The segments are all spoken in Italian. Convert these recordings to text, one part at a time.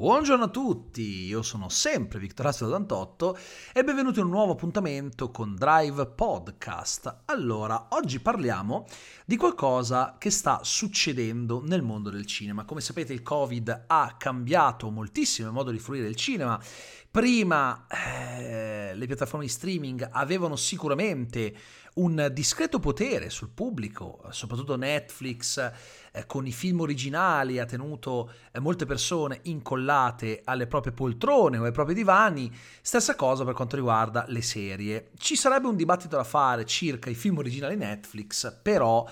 Buongiorno a tutti, io sono sempre Vittorazio 88 e benvenuti in un nuovo appuntamento con Drive Podcast. Allora, oggi parliamo di qualcosa che sta succedendo nel mondo del cinema. Come sapete il Covid ha cambiato moltissimo il modo di fruire il cinema. Prima eh, le piattaforme di streaming avevano sicuramente un discreto potere sul pubblico, soprattutto Netflix eh, con i film originali ha tenuto eh, molte persone incollate alle proprie poltrone o ai propri divani, stessa cosa per quanto riguarda le serie. Ci sarebbe un dibattito da fare circa i film originali Netflix, però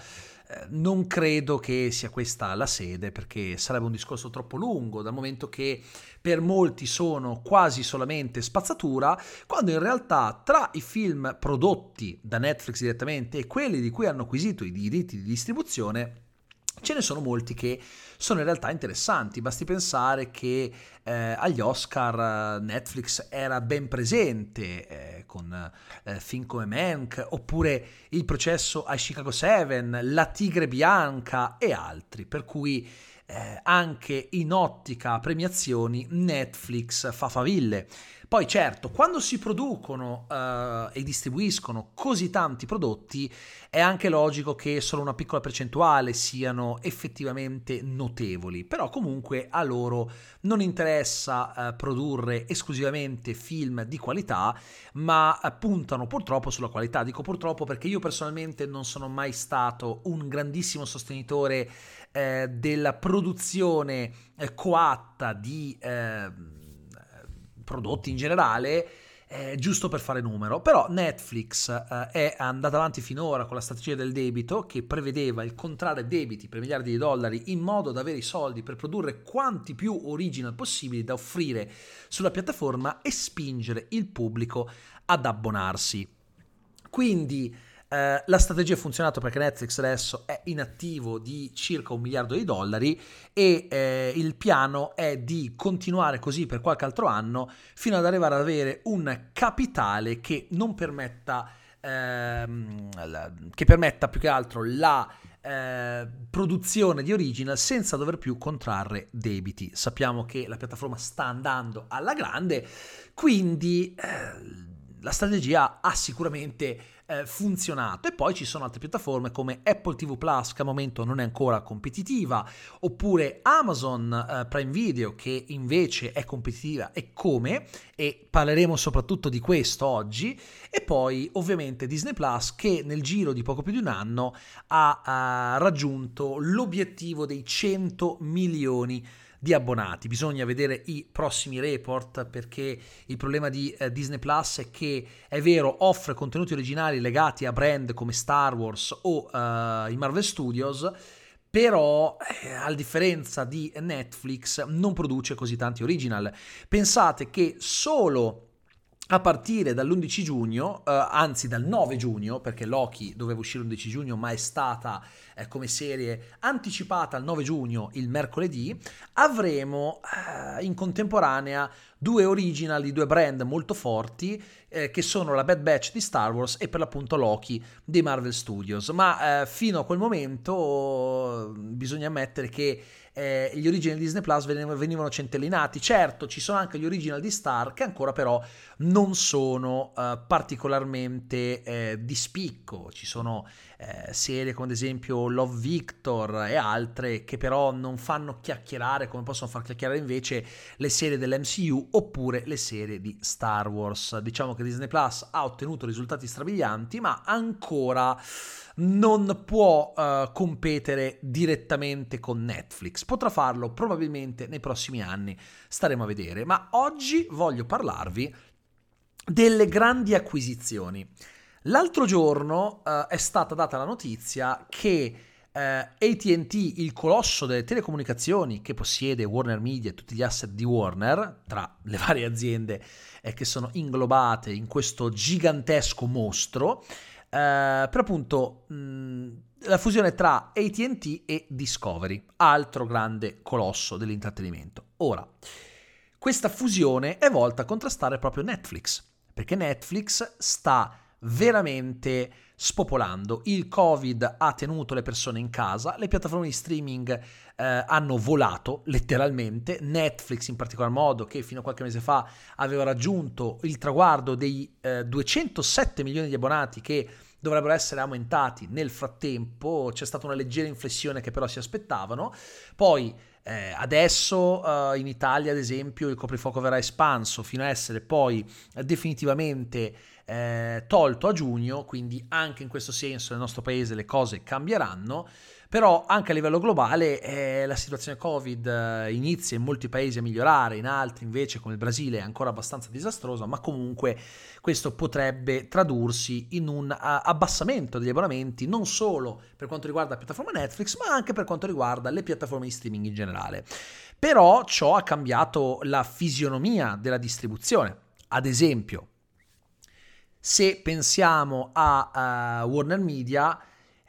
non credo che sia questa la sede perché sarebbe un discorso troppo lungo, dal momento che per molti sono quasi solamente spazzatura, quando in realtà tra i film prodotti da Netflix direttamente e quelli di cui hanno acquisito i diritti di distribuzione, Ce ne sono molti che sono in realtà interessanti, basti pensare che eh, agli Oscar Netflix era ben presente eh, con eh, film come Mank, oppure il processo ai Chicago 7, La Tigre Bianca e altri, per cui eh, anche in ottica premiazioni Netflix fa faville. Poi certo, quando si producono uh, e distribuiscono così tanti prodotti, è anche logico che solo una piccola percentuale siano effettivamente notevoli, però comunque a loro non interessa uh, produrre esclusivamente film di qualità, ma uh, puntano purtroppo sulla qualità. Dico purtroppo perché io personalmente non sono mai stato un grandissimo sostenitore eh, della produzione eh, coatta di ehm, prodotti in generale, eh, giusto per fare numero. Però Netflix eh, è andata avanti finora con la strategia del debito che prevedeva il contrarre debiti per miliardi di dollari in modo da avere i soldi per produrre quanti più original possibili da offrire sulla piattaforma e spingere il pubblico ad abbonarsi. Quindi eh, la strategia ha funzionato perché Netflix adesso è in attivo di circa un miliardo di dollari e eh, il piano è di continuare così per qualche altro anno fino ad arrivare ad avere un capitale che non permetta, ehm, che permetta più che altro la eh, produzione di original senza dover più contrarre debiti. Sappiamo che la piattaforma sta andando alla grande, quindi eh, la strategia ha sicuramente eh, funzionato. E poi ci sono altre piattaforme come Apple TV Plus, che al momento non è ancora competitiva, oppure Amazon eh, Prime Video, che invece è competitiva e come, e parleremo soprattutto di questo oggi. E poi ovviamente Disney Plus, che nel giro di poco più di un anno ha, ha raggiunto l'obiettivo dei 100 milioni di di abbonati. Bisogna vedere i prossimi report perché il problema di eh, Disney Plus è che è vero offre contenuti originali legati a brand come Star Wars o uh, i Marvel Studios, però eh, a differenza di Netflix non produce così tanti original. Pensate che solo a partire dall'11 giugno, eh, anzi dal 9 giugno, perché Loki doveva uscire l'11 giugno, ma è stata eh, come serie anticipata al 9 giugno il mercoledì, avremo eh, in contemporanea due original di due brand molto forti, eh, che sono la Bad Batch di Star Wars e per l'appunto Loki dei Marvel Studios. Ma eh, fino a quel momento bisogna ammettere che eh, gli original di Disney Plus venivano centellinati. Certo, ci sono anche gli original di Star che ancora però non sono eh, particolarmente eh, di spicco. Ci sono eh, serie come ad esempio Love Victor e altre che però non fanno chiacchierare come possono far chiacchierare invece le serie dell'MCU oppure le serie di Star Wars. Diciamo che Disney Plus ha ottenuto risultati strabilianti, ma ancora non può uh, competere direttamente con Netflix. Potrà farlo probabilmente nei prossimi anni, staremo a vedere. Ma oggi voglio parlarvi delle grandi acquisizioni. L'altro giorno uh, è stata data la notizia che eh, ATT, il colosso delle telecomunicazioni che possiede Warner Media e tutti gli asset di Warner, tra le varie aziende eh, che sono inglobate in questo gigantesco mostro, eh, per appunto mh, la fusione tra ATT e Discovery, altro grande colosso dell'intrattenimento. Ora, questa fusione è volta a contrastare proprio Netflix, perché Netflix sta veramente spopolando. Il Covid ha tenuto le persone in casa, le piattaforme di streaming eh, hanno volato letteralmente, Netflix in particolar modo che fino a qualche mese fa aveva raggiunto il traguardo dei eh, 207 milioni di abbonati che dovrebbero essere aumentati nel frattempo, c'è stata una leggera inflessione che però si aspettavano, poi eh, adesso eh, in Italia ad esempio il coprifuoco verrà espanso fino a essere poi definitivamente eh, tolto a giugno, quindi anche in questo senso nel nostro paese le cose cambieranno, però anche a livello globale eh, la situazione Covid eh, inizia in molti paesi a migliorare, in altri invece come il Brasile è ancora abbastanza disastrosa, ma comunque questo potrebbe tradursi in un abbassamento degli abbonamenti non solo per quanto riguarda la piattaforma Netflix, ma anche per quanto riguarda le piattaforme di streaming in generale. Però ciò ha cambiato la fisionomia della distribuzione. Ad esempio, se pensiamo a uh, Warner Media,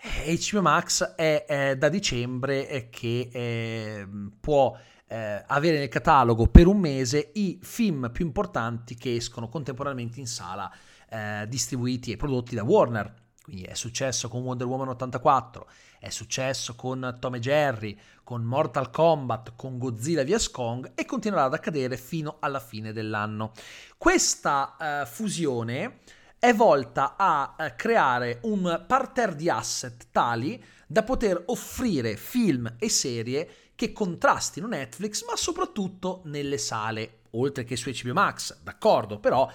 HBO Max è, è da dicembre che eh, può eh, avere nel catalogo per un mese i film più importanti che escono contemporaneamente in sala, eh, distribuiti e prodotti da Warner. Quindi è successo con Wonder Woman 84, è successo con Tom e Jerry, con Mortal Kombat, con Godzilla vs Kong e continuerà ad accadere fino alla fine dell'anno. Questa uh, fusione è volta a eh, creare un parterre di asset tali da poter offrire film e serie che contrastino Netflix, ma soprattutto nelle sale, oltre che su HBO Max, d'accordo, però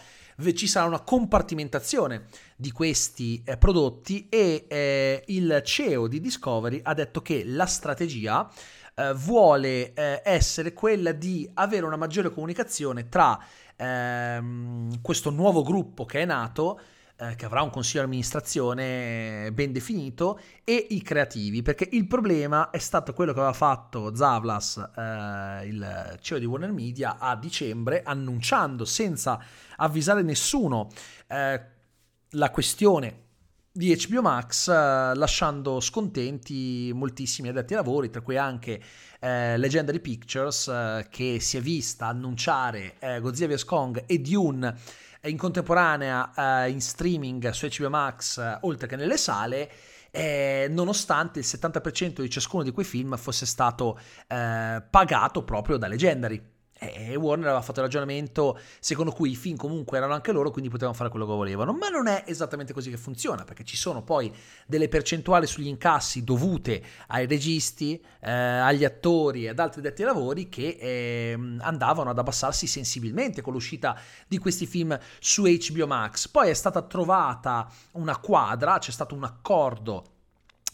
ci sarà una compartimentazione di questi eh, prodotti e eh, il CEO di Discovery ha detto che la strategia eh, vuole eh, essere quella di avere una maggiore comunicazione tra ehm, questo nuovo gruppo che è nato, eh, che avrà un consiglio di amministrazione ben definito, e i creativi, perché il problema è stato quello che aveva fatto Zavlas, eh, il CEO di Warner Media, a dicembre, annunciando senza avvisare nessuno eh, la questione di HBO Max, eh, lasciando scontenti moltissimi addetti ai lavori, tra cui anche eh, Legendary Pictures, eh, che si è vista annunciare eh, Godzilla vs. Kong e Dune in contemporanea eh, in streaming su HBO Max, eh, oltre che nelle sale. Eh, nonostante il 70% di ciascuno di quei film fosse stato eh, pagato proprio da Legendary. E Warner aveva fatto il ragionamento secondo cui i film comunque erano anche loro, quindi potevano fare quello che volevano. Ma non è esattamente così che funziona, perché ci sono poi delle percentuali sugli incassi dovute ai registi, eh, agli attori e ad altri detti lavori che eh, andavano ad abbassarsi sensibilmente con l'uscita di questi film su HBO Max. Poi è stata trovata una quadra, c'è stato un accordo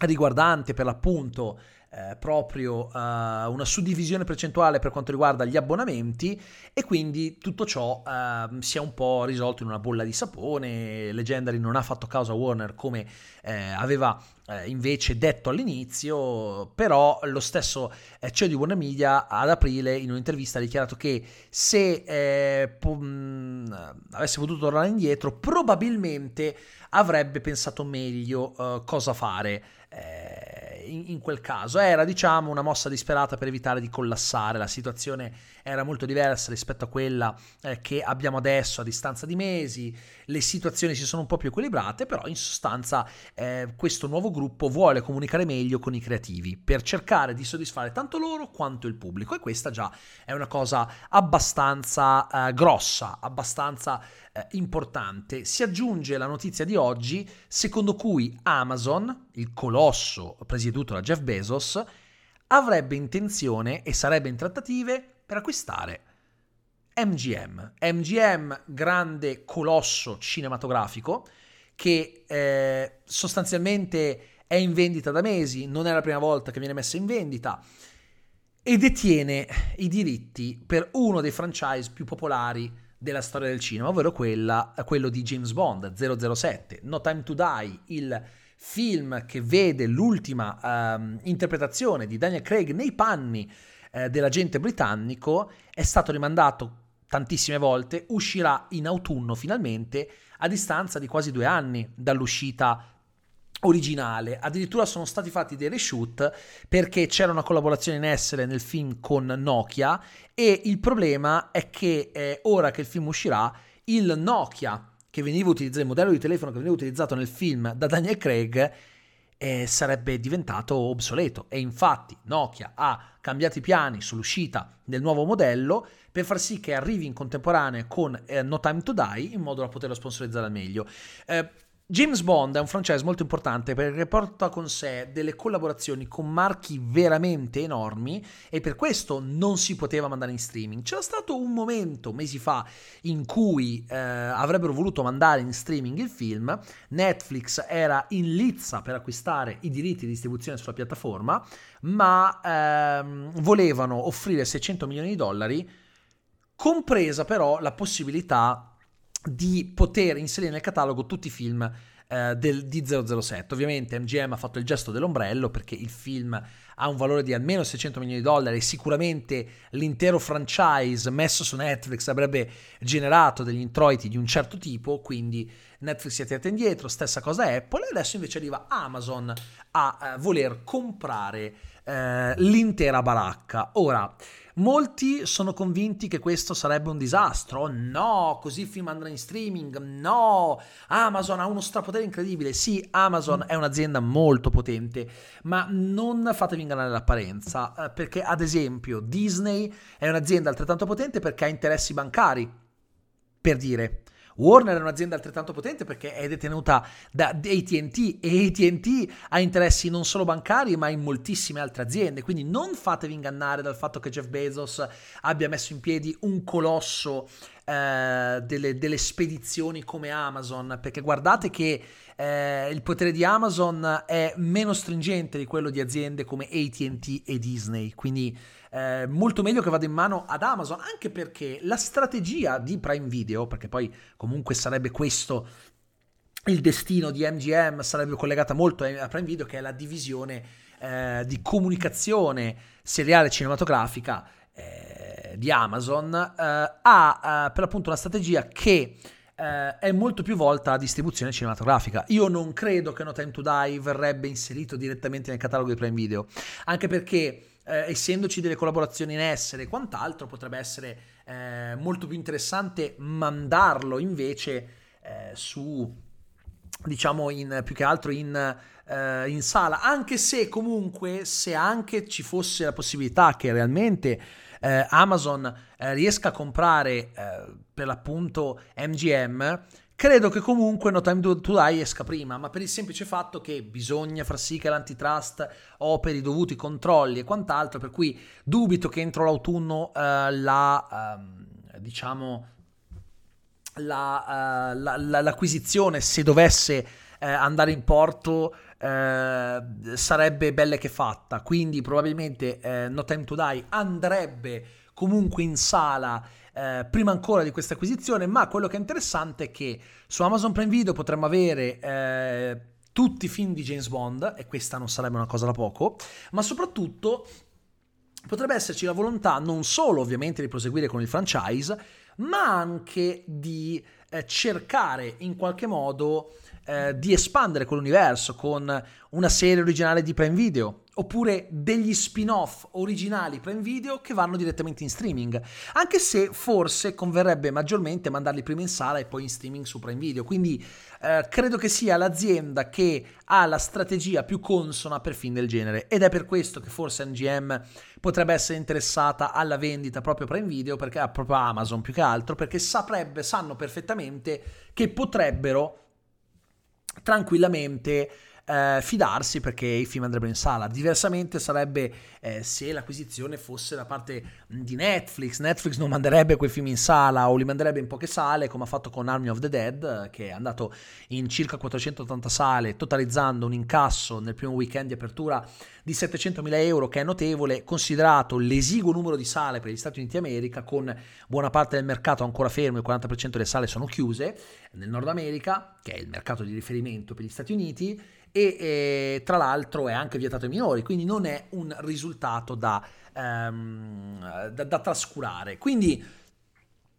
riguardante per l'appunto eh, proprio uh, una suddivisione percentuale per quanto riguarda gli abbonamenti e quindi tutto ciò uh, si è un po' risolto in una bolla di sapone. Legendary non ha fatto causa a Warner come eh, aveva eh, invece detto all'inizio, però lo stesso eh, CEO di Warner Media ad aprile in un'intervista ha dichiarato che se eh, po- mh, avesse potuto tornare indietro probabilmente avrebbe pensato meglio cosa fare. Eh, in, in, quel caso. Era diciamo una mossa disperata per evitare di collassare. La situazione era molto diversa rispetto a quella eh, che abbiamo adesso a distanza di mesi. Le situazioni si sono un po' più equilibrate però in sostanza eh, questo nuovo gruppo vuole comunicare meglio con i creativi per cercare di soddisfare tanto loro quanto il pubblico. E questa già è una cosa abbastanza eh, grossa abbastanza eh, importante. Si aggiunge la notizia di oggi secondo cui Amazon, il colosso presieduto da Jeff Bezos, avrebbe intenzione e sarebbe in trattative per acquistare MGM. MGM, grande colosso cinematografico, che eh, sostanzialmente è in vendita da mesi, non è la prima volta che viene messa in vendita e detiene i diritti per uno dei franchise più popolari della storia del cinema, ovvero quella, quello di James Bond 007, No Time to Die, il film che vede l'ultima um, interpretazione di Daniel Craig nei panni eh, dell'agente britannico, è stato rimandato tantissime volte, uscirà in autunno finalmente a distanza di quasi due anni dall'uscita originale. Addirittura sono stati fatti dei reshoot perché c'era una collaborazione in essere nel film con Nokia e il problema è che eh, ora che il film uscirà il Nokia che veniva utilizzato, il modello di telefono che veniva utilizzato nel film da Daniel Craig eh, sarebbe diventato obsoleto e infatti Nokia ha cambiato i piani sull'uscita del nuovo modello per far sì che arrivi in contemporanea con eh, No Time to Die in modo da poterlo sponsorizzare al meglio. Eh, James Bond è un franchise molto importante perché porta con sé delle collaborazioni con marchi veramente enormi e per questo non si poteva mandare in streaming. C'era stato un momento mesi fa in cui eh, avrebbero voluto mandare in streaming il film, Netflix era in lizza per acquistare i diritti di distribuzione sulla piattaforma, ma ehm, volevano offrire 600 milioni di dollari, compresa però la possibilità di poter inserire nel catalogo tutti i film eh, del, di 007. Ovviamente MGM ha fatto il gesto dell'ombrello perché il film ha un valore di almeno 600 milioni di dollari e sicuramente l'intero franchise messo su Netflix avrebbe generato degli introiti di un certo tipo, quindi Netflix si è tirata indietro, stessa cosa Apple, e adesso invece arriva Amazon a eh, voler comprare eh, l'intera baracca. Ora, Molti sono convinti che questo sarebbe un disastro. No, così il film andrà in streaming. No, Amazon ha uno strapotere incredibile. Sì, Amazon è un'azienda molto potente, ma non fatevi ingannare l'apparenza, eh, perché ad esempio Disney è un'azienda altrettanto potente perché ha interessi bancari. Per dire, Warner è un'azienda altrettanto potente perché è detenuta da ATT e ATT ha interessi non solo bancari ma in moltissime altre aziende, quindi non fatevi ingannare dal fatto che Jeff Bezos abbia messo in piedi un colosso eh, delle, delle, spedizioni come Amazon, perché guardate che eh, il potere di Amazon è meno stringente di quello di aziende come ATT e Disney, quindi eh, molto meglio che vada in mano ad Amazon, anche perché la strategia di Prime Video, perché poi comunque sarebbe questo il destino di MGM, sarebbe collegata molto a Prime Video, che è la divisione eh, di comunicazione seriale cinematografica eh, di Amazon, eh, ha eh, per l'appunto una strategia che eh, è molto più volta a distribuzione cinematografica. Io non credo che No Time to Die verrebbe inserito direttamente nel catalogo di Prime Video, anche perché eh, essendoci delle collaborazioni in essere e quant'altro, potrebbe essere eh, molto più interessante mandarlo invece eh, su, diciamo, in, più che altro in, eh, in sala, anche se comunque, se anche ci fosse la possibilità che realmente eh, Amazon eh, riesca a comprare per l'appunto MGM, Credo che comunque No Time to Die esca prima, ma per il semplice fatto che bisogna far sì che l'antitrust operi i dovuti controlli e quant'altro, per cui dubito che entro l'autunno eh, la, eh, diciamo, la, eh, la, l'acquisizione, se dovesse eh, andare in porto, eh, sarebbe belle che fatta. Quindi probabilmente eh, No Time to Die andrebbe comunque in sala eh, prima ancora di questa acquisizione, ma quello che è interessante è che su Amazon Prime Video potremmo avere eh, tutti i film di James Bond, e questa non sarebbe una cosa da poco, ma soprattutto potrebbe esserci la volontà non solo ovviamente di proseguire con il franchise, ma anche di eh, cercare in qualche modo eh, di espandere quell'universo con una serie originale di Prime Video oppure degli spin-off originali Prime Video che vanno direttamente in streaming, anche se forse converrebbe maggiormente mandarli prima in sala e poi in streaming su Prime Video, quindi eh, credo che sia l'azienda che ha la strategia più consona per film del genere ed è per questo che forse NGM potrebbe essere interessata alla vendita proprio Prime Video, perché proprio Amazon più che altro, perché saprebbe, sanno perfettamente che potrebbero tranquillamente eh, fidarsi perché i film andrebbero in sala. Diversamente sarebbe eh, se l'acquisizione fosse da parte di Netflix. Netflix non manderebbe quei film in sala o li manderebbe in poche sale, come ha fatto con Army of the Dead, che è andato in circa 480 sale, totalizzando un incasso nel primo weekend di apertura di 700.000 euro, che è notevole, considerato l'esiguo numero di sale per gli Stati Uniti d'America, con buona parte del mercato ancora fermo, il 40% delle sale sono chiuse nel Nord America, che è il mercato di riferimento per gli Stati Uniti e eh, tra l'altro è anche vietato ai minori, quindi non è un risultato da, ehm, da, da trascurare. Quindi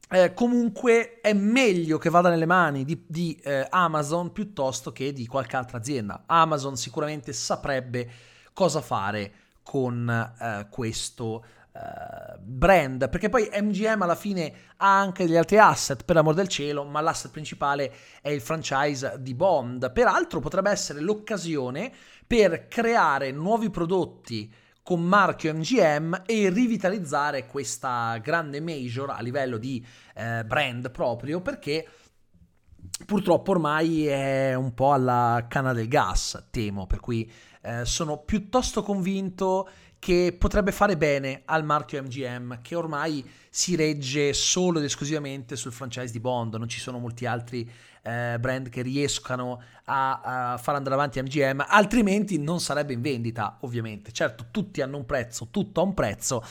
eh, comunque è meglio che vada nelle mani di, di eh, Amazon piuttosto che di qualche altra azienda. Amazon sicuramente saprebbe cosa fare con eh, questo uh, brand, perché poi MGM alla fine ha anche degli altri asset, per l'amor del cielo, ma l'asset principale è il franchise di Bond. Peraltro potrebbe essere l'occasione per creare nuovi prodotti con marchio MGM e rivitalizzare questa grande major a livello di eh, brand proprio perché purtroppo ormai è un po' alla canna del gas, temo, per cui eh, sono piuttosto convinto che potrebbe fare bene al marchio MGM che ormai si regge solo ed esclusivamente sul franchise di Bond, non ci sono molti altri eh, brand che riescano a, a, far andare avanti MGM, altrimenti non sarebbe in vendita ovviamente. Certo, tutti hanno un prezzo, tutto ha un prezzo,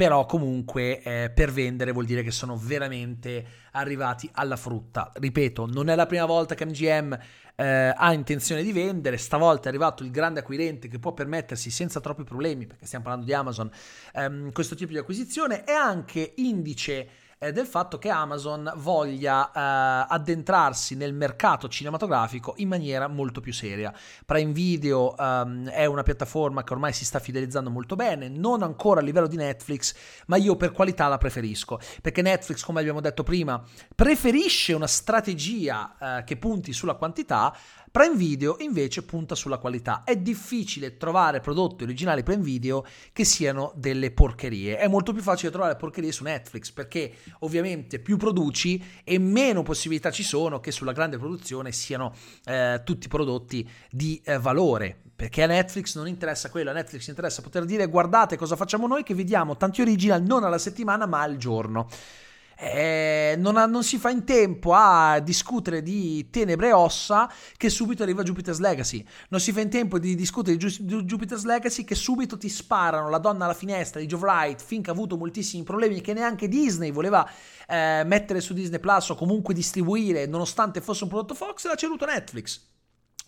però comunque eh, per vendere vuol dire che sono veramente arrivati alla frutta. Ripeto, non è la prima volta che MGM eh, ha intenzione di vendere, stavolta è arrivato il grande acquirente che può permettersi senza troppi problemi, perché stiamo parlando di Amazon, ehm, questo tipo di acquisizione, è anche indice eh, del fatto che Amazon voglia eh, addentrarsi nel mercato cinematografico in maniera molto più seria. Prime Video ehm, è una piattaforma che ormai si sta fidelizzando molto bene, non ancora a livello di Netflix, ma io per qualità la preferisco, perché Netflix, come abbiamo detto prima, preferisce una strategia eh, che punti sulla quantità, Prime Video invece punta sulla qualità. È difficile trovare prodotti originali Prime Video che siano delle porcherie. È molto più facile trovare porcherie su Netflix perché ovviamente più produci e meno possibilità ci sono che sulla grande produzione siano eh, tutti prodotti di eh, valore. Perché a Netflix non interessa quello, a Netflix interessa poter dire guardate cosa facciamo noi che vediamo tanti original non alla settimana ma al giorno eh, non, ha, non, si fa in tempo a discutere di tenebre e ossa che subito arriva Jupiter's Legacy. Non si fa in tempo di discutere di, Ju- di Jupiter's Legacy che subito ti sparano la donna alla finestra di Joe Wright finché ha avuto moltissimi problemi che neanche Disney voleva eh, mettere su Disney Plus o comunque distribuire nonostante fosse un prodotto Fox e l'ha ceduto Netflix.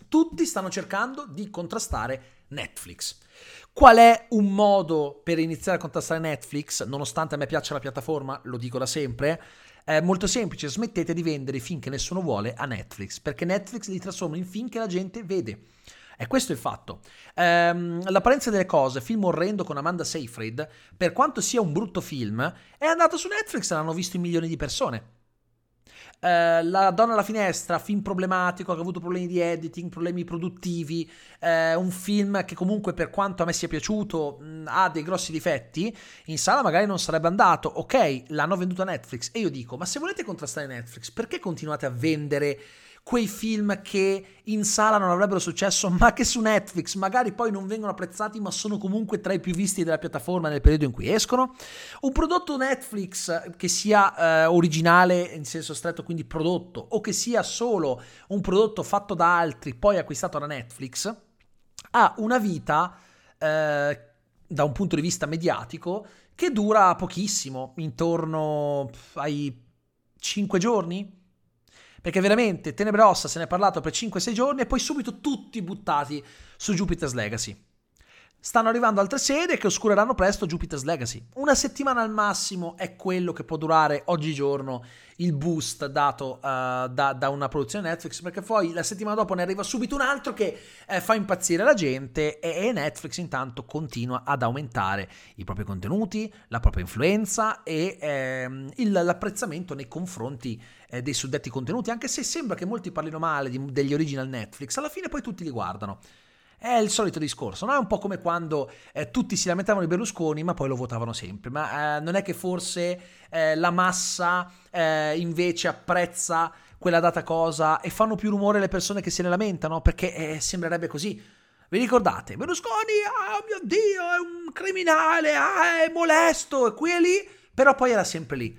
Tutti stanno cercando di contrastare Netflix. Qual è un modo per iniziare a contrastare Netflix, nonostante a me piaccia la piattaforma, lo dico da sempre? È molto semplice, smettete di vendere i che nessuno vuole a Netflix, perché Netflix li trasforma in film che la gente vede. E questo è il fatto. Ehm, L'apparenza delle cose, film orrendo con Amanda Seyfried, per quanto sia un brutto film, è andato su Netflix e l'hanno visto in milioni di persone. Eh, la donna alla finestra, film problematico, che ha avuto problemi di editing, problemi produttivi, uh, un film che comunque per quanto a me sia piaciuto mh, ha dei grossi difetti, in sala magari non sarebbe andato. Ok, l'hanno venduto a Netflix e io dico, ma se volete contrastare Netflix, perché continuate a vendere quei film che in sala non avrebbero successo, ma che su Netflix magari poi non vengono apprezzati, ma sono comunque tra i più visti della piattaforma nel periodo in cui escono. Un prodotto Netflix che sia eh, originale in senso stretto, quindi prodotto, o che sia solo un prodotto fatto da altri, poi acquistato da Netflix, ha una vita eh, da un punto di vista mediatico che dura pochissimo, intorno ai 5 giorni, perché veramente Tenebrossa se ne è parlato per 5-6 giorni e poi subito tutti buttati su Jupiter's Legacy. Stanno arrivando altre serie che oscureranno presto Jupiter's Legacy. Una settimana al massimo è quello che può durare oggigiorno il boost dato uh, da, da, una produzione Netflix, perché poi la settimana dopo ne arriva subito un altro che eh, fa impazzire la gente e, e, Netflix intanto continua ad aumentare i propri contenuti, la propria influenza e ehm, il, l'apprezzamento nei confronti eh, dei suddetti contenuti, anche se sembra che molti parlino male di, degli original Netflix, alla fine poi tutti li guardano. È il solito discorso, no? È un po' come quando eh, tutti si lamentavano di Berlusconi, ma poi lo votavano sempre. Ma eh, non è che forse eh, la massa eh, invece apprezza quella data cosa e fanno più rumore le persone che se ne lamentano? Perché eh, sembrerebbe così. Vi ricordate? Berlusconi, oh mio Dio, è un criminale, ah, è molesto, e qui e lì, però poi era sempre lì.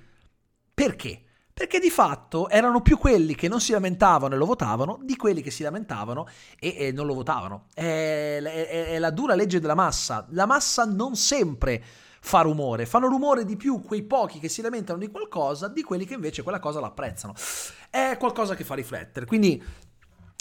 Perché? Perché di fatto erano più quelli che non si lamentavano e lo votavano di quelli che si lamentavano e, e non lo votavano. È, è, è la dura legge della massa. La massa non sempre fa rumore, fanno rumore di più quei pochi che si lamentano di qualcosa di quelli che invece quella cosa l'apprezzano. È qualcosa che fa riflettere. Quindi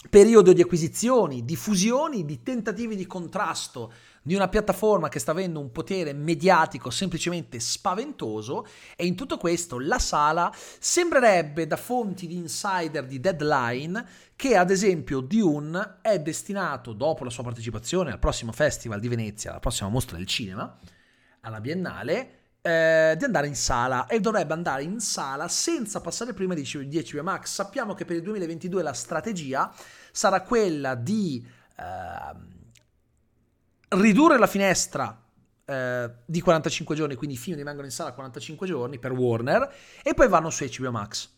periodo di acquisizioni, di fusioni, di tentativi di contrasto di una piattaforma che sta avendo un potere mediatico semplicemente spaventoso e in tutto questo la sala sembrerebbe da fonti di insider di Deadline che ad esempio Dune è destinato dopo la sua partecipazione al prossimo festival di Venezia, alla prossima mostra del cinema, alla Biennale eh, di andare in sala e dovrebbe andare in sala senza passare prima di 10 Max. Sappiamo che per il 2022 la strategia sarà quella di eh, ridurre la finestra eh, di 45 giorni, quindi i film rimangono in sala 45 giorni per Warner e poi vanno su HBO Max.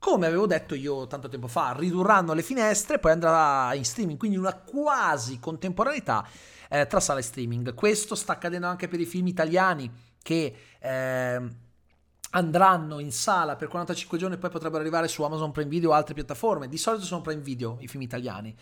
Come avevo detto io tanto tempo fa, ridurranno le finestre, poi andrà in streaming, quindi una quasi contemporaneità eh, tra sala e streaming. Questo sta accadendo anche per i film italiani che eh, andranno in sala per 45 giorni e poi potrebbero arrivare su Amazon Prime Video o altre piattaforme. Di solito sono Prime Video i film italiani.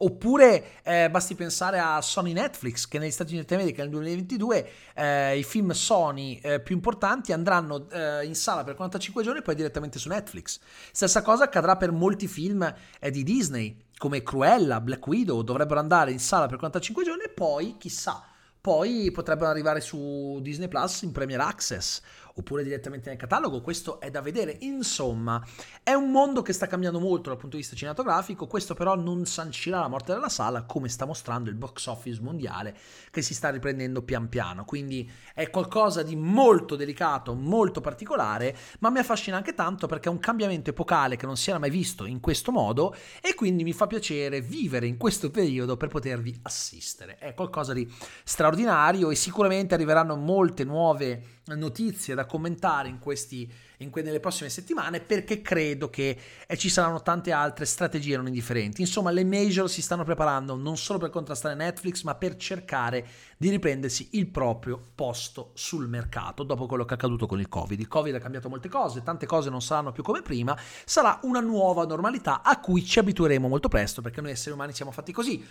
Oppure eh, basti pensare a Sony Netflix, che negli Stati Uniti d'America nel 2022 eh, i film Sony eh, più importanti andranno eh, in sala per 45 giorni e poi direttamente su Netflix. Stessa cosa accadrà per molti film eh, di Disney, come Cruella, Black Widow, dovrebbero andare in sala per 45 giorni e poi, chissà, poi potrebbero arrivare su Disney Plus in Premier Access oppure direttamente nel catalogo, questo è da vedere. Insomma, è un mondo che sta cambiando molto dal punto di vista cinematografico, questo però non sancirà la morte della sala come sta mostrando il box office mondiale che si sta riprendendo pian piano, quindi è qualcosa di molto delicato, molto particolare, ma mi affascina anche tanto perché è un cambiamento epocale che non si era mai visto in questo modo e quindi mi fa piacere vivere in questo periodo per potervi assistere. È qualcosa di straordinario e sicuramente arriveranno molte nuove notizie da commentare in questi, in que- nelle prossime settimane perché credo che eh, ci saranno tante altre strategie non indifferenti. Insomma, le major si stanno preparando non solo per contrastare Netflix, ma per cercare di riprendersi il proprio posto sul mercato dopo quello che è accaduto con il Covid. Il Covid ha cambiato molte cose, tante cose non saranno più come prima, sarà una nuova normalità a cui ci abitueremo molto presto perché noi esseri umani siamo fatti così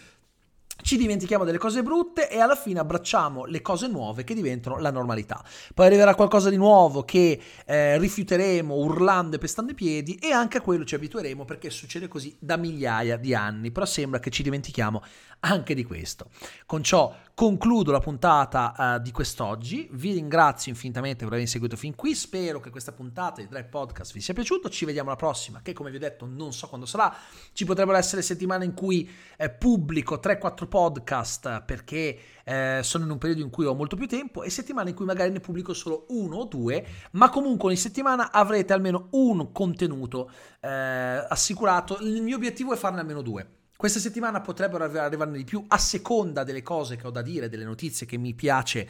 ci dimentichiamo delle cose brutte e alla fine abbracciamo le cose nuove che diventano la normalità. Poi arriverà qualcosa di nuovo che eh, rifiuteremo urlando e pestando i piedi e anche a quello ci abitueremo perché succede così da migliaia di anni, però sembra che ci dimentichiamo anche di questo. Con ciò concludo la puntata uh, di quest'oggi, vi ringrazio infinitamente per avermi seguito fin qui, spero che questa puntata di Drive Podcast vi sia piaciuta, ci vediamo alla prossima che come vi ho detto non so quando sarà, ci potrebbero essere settimane in cui eh, pubblico 3-4 podcast perché eh, sono in un periodo in cui ho molto più tempo e settimane in cui magari ne pubblico solo uno o due, ma comunque ogni settimana avrete almeno un contenuto eh, assicurato, il mio obiettivo è farne almeno due. Questa settimana potrebbero arrivarne di più a seconda delle cose che ho da dire, delle notizie che mi piace,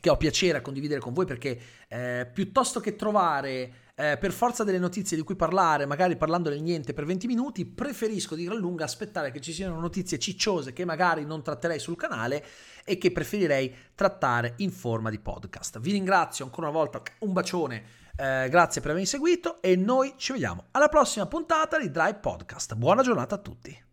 che ho piacere a condividere con voi, perché eh, piuttosto che trovare eh, per forza delle notizie di cui parlare, magari parlando del niente per 20 minuti, preferisco di gran lunga aspettare che ci siano notizie cicciose che magari non tratterei sul canale e che preferirei trattare in forma di podcast. Vi ringrazio ancora una volta, un bacione eh, grazie per avermi seguito e noi ci vediamo alla prossima puntata di Drive Podcast. Buona giornata a tutti.